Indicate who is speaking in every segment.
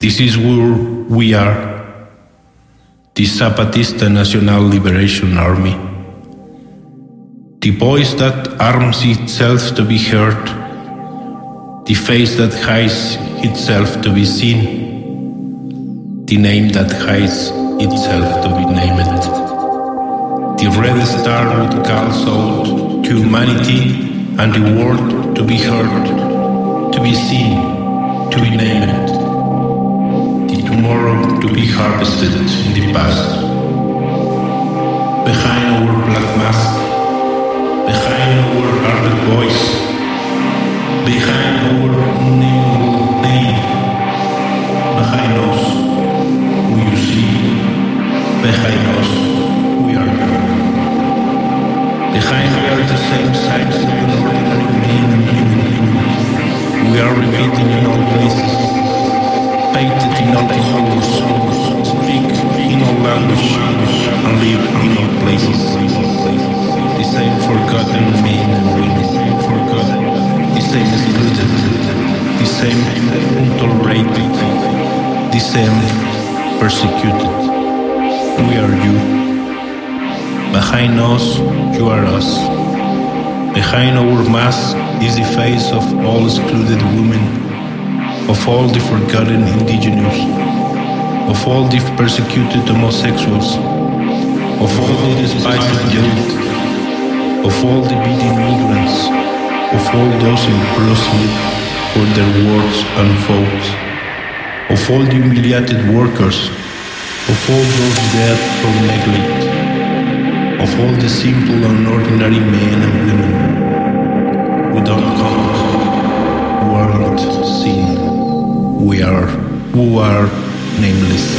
Speaker 1: This is where we are, the Zapatista National Liberation Army. The voice that arms itself to be heard, the face that hides itself to be seen, the name that hides itself to be named. The red star would calls out to humanity and the world to be heard, to be seen, to be named. Tomorrow to be harvested in the past. Behind our black mask, behind our ardent voice, behind our unnameable name, behind us, who you see, behind us, we are here. Behind we are the same size of an ordinary man and human. We are repeating in all places, painted in all colors, speak in all language, and live in all places. The same forgotten men and women, forgotten, the same excluded, the same untolerated, the same persecuted. We are you. Behind us, you are us. Behind our mask is the face of all excluded women, of all the forgotten indigenous, of all the persecuted homosexuals, of all the despised youth, of all the beaten migrants, of all those imprisoned for their words and votes, of all the humiliated workers, of all those dead from neglect of all the simple and ordinary men and women without don't we are, who are nameless.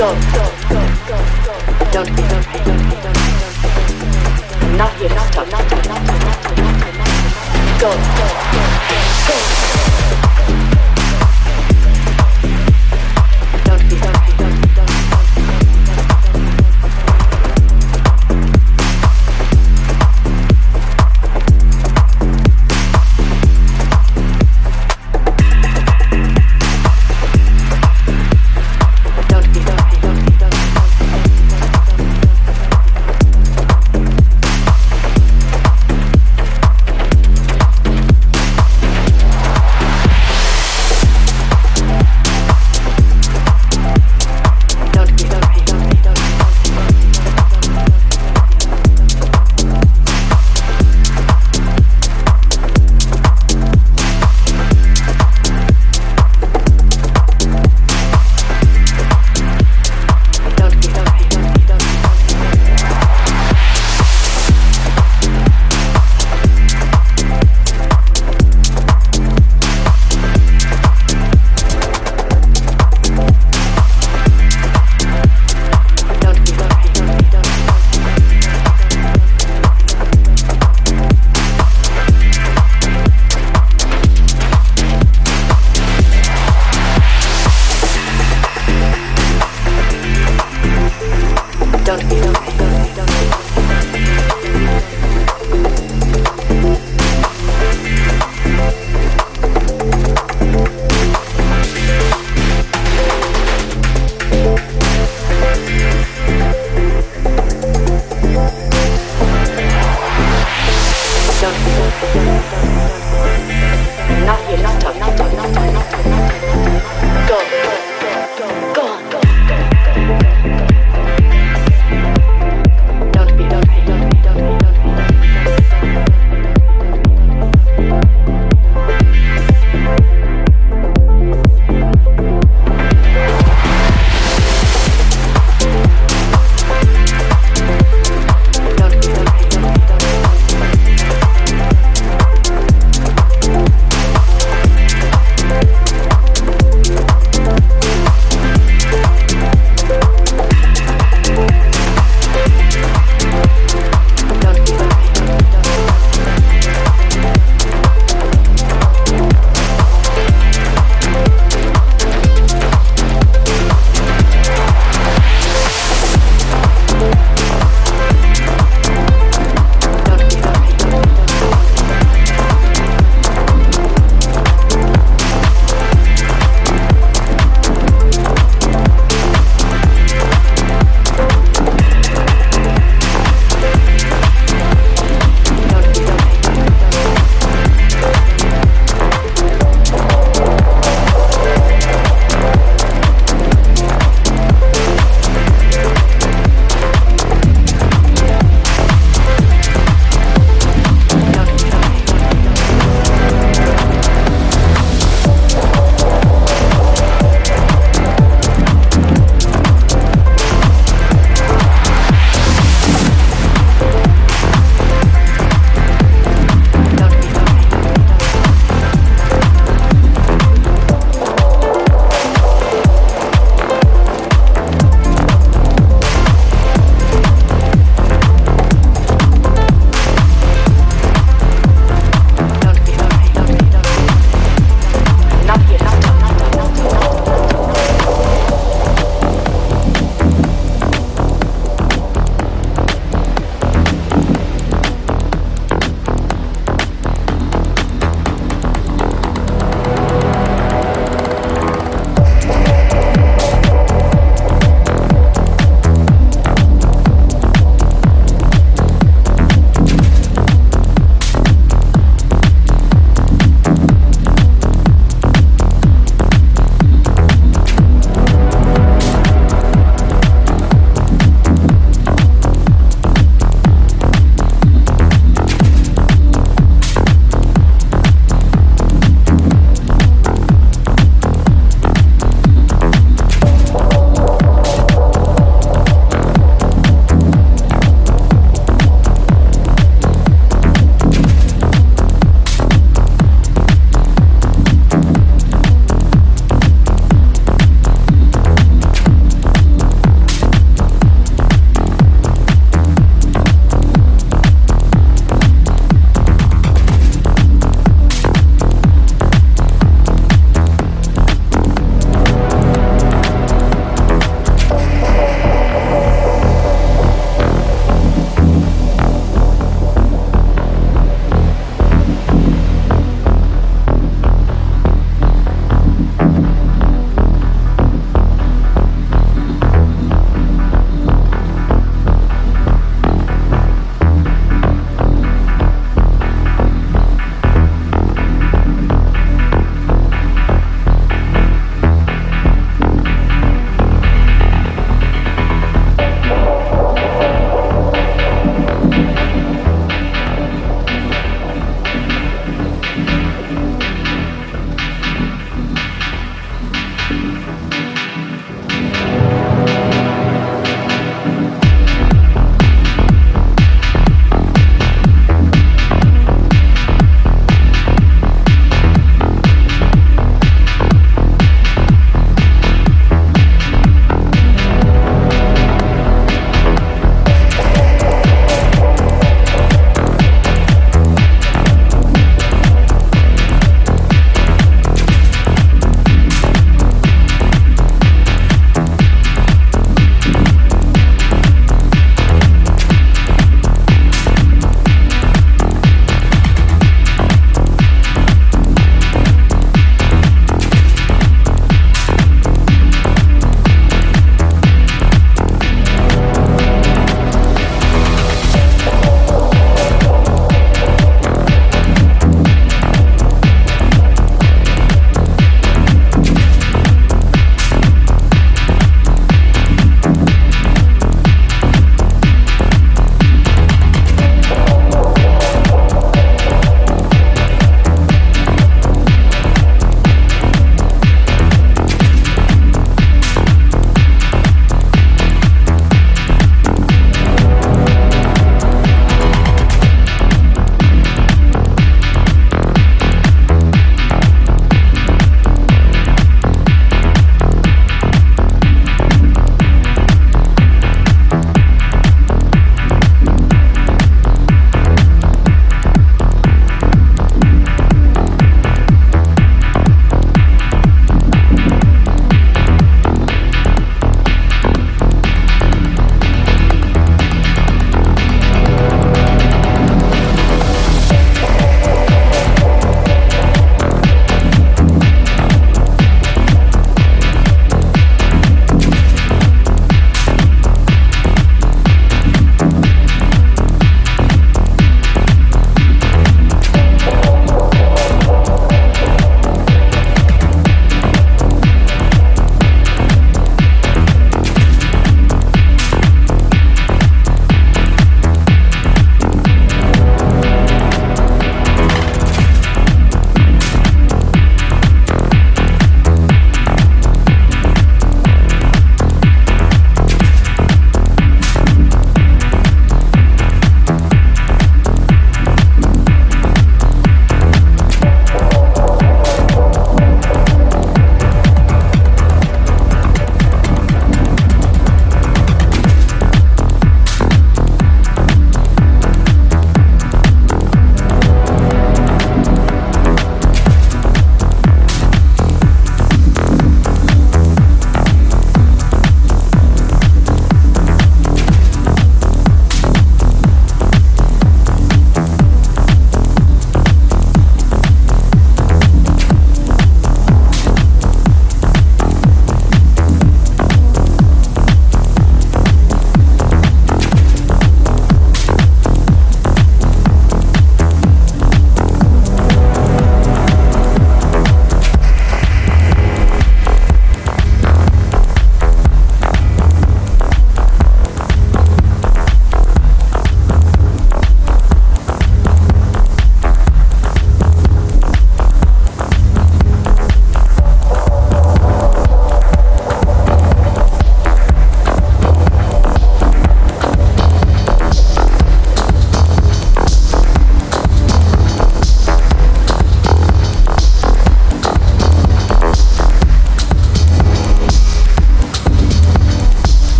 Speaker 2: Go! Don't. Not here
Speaker 3: to stop. Go.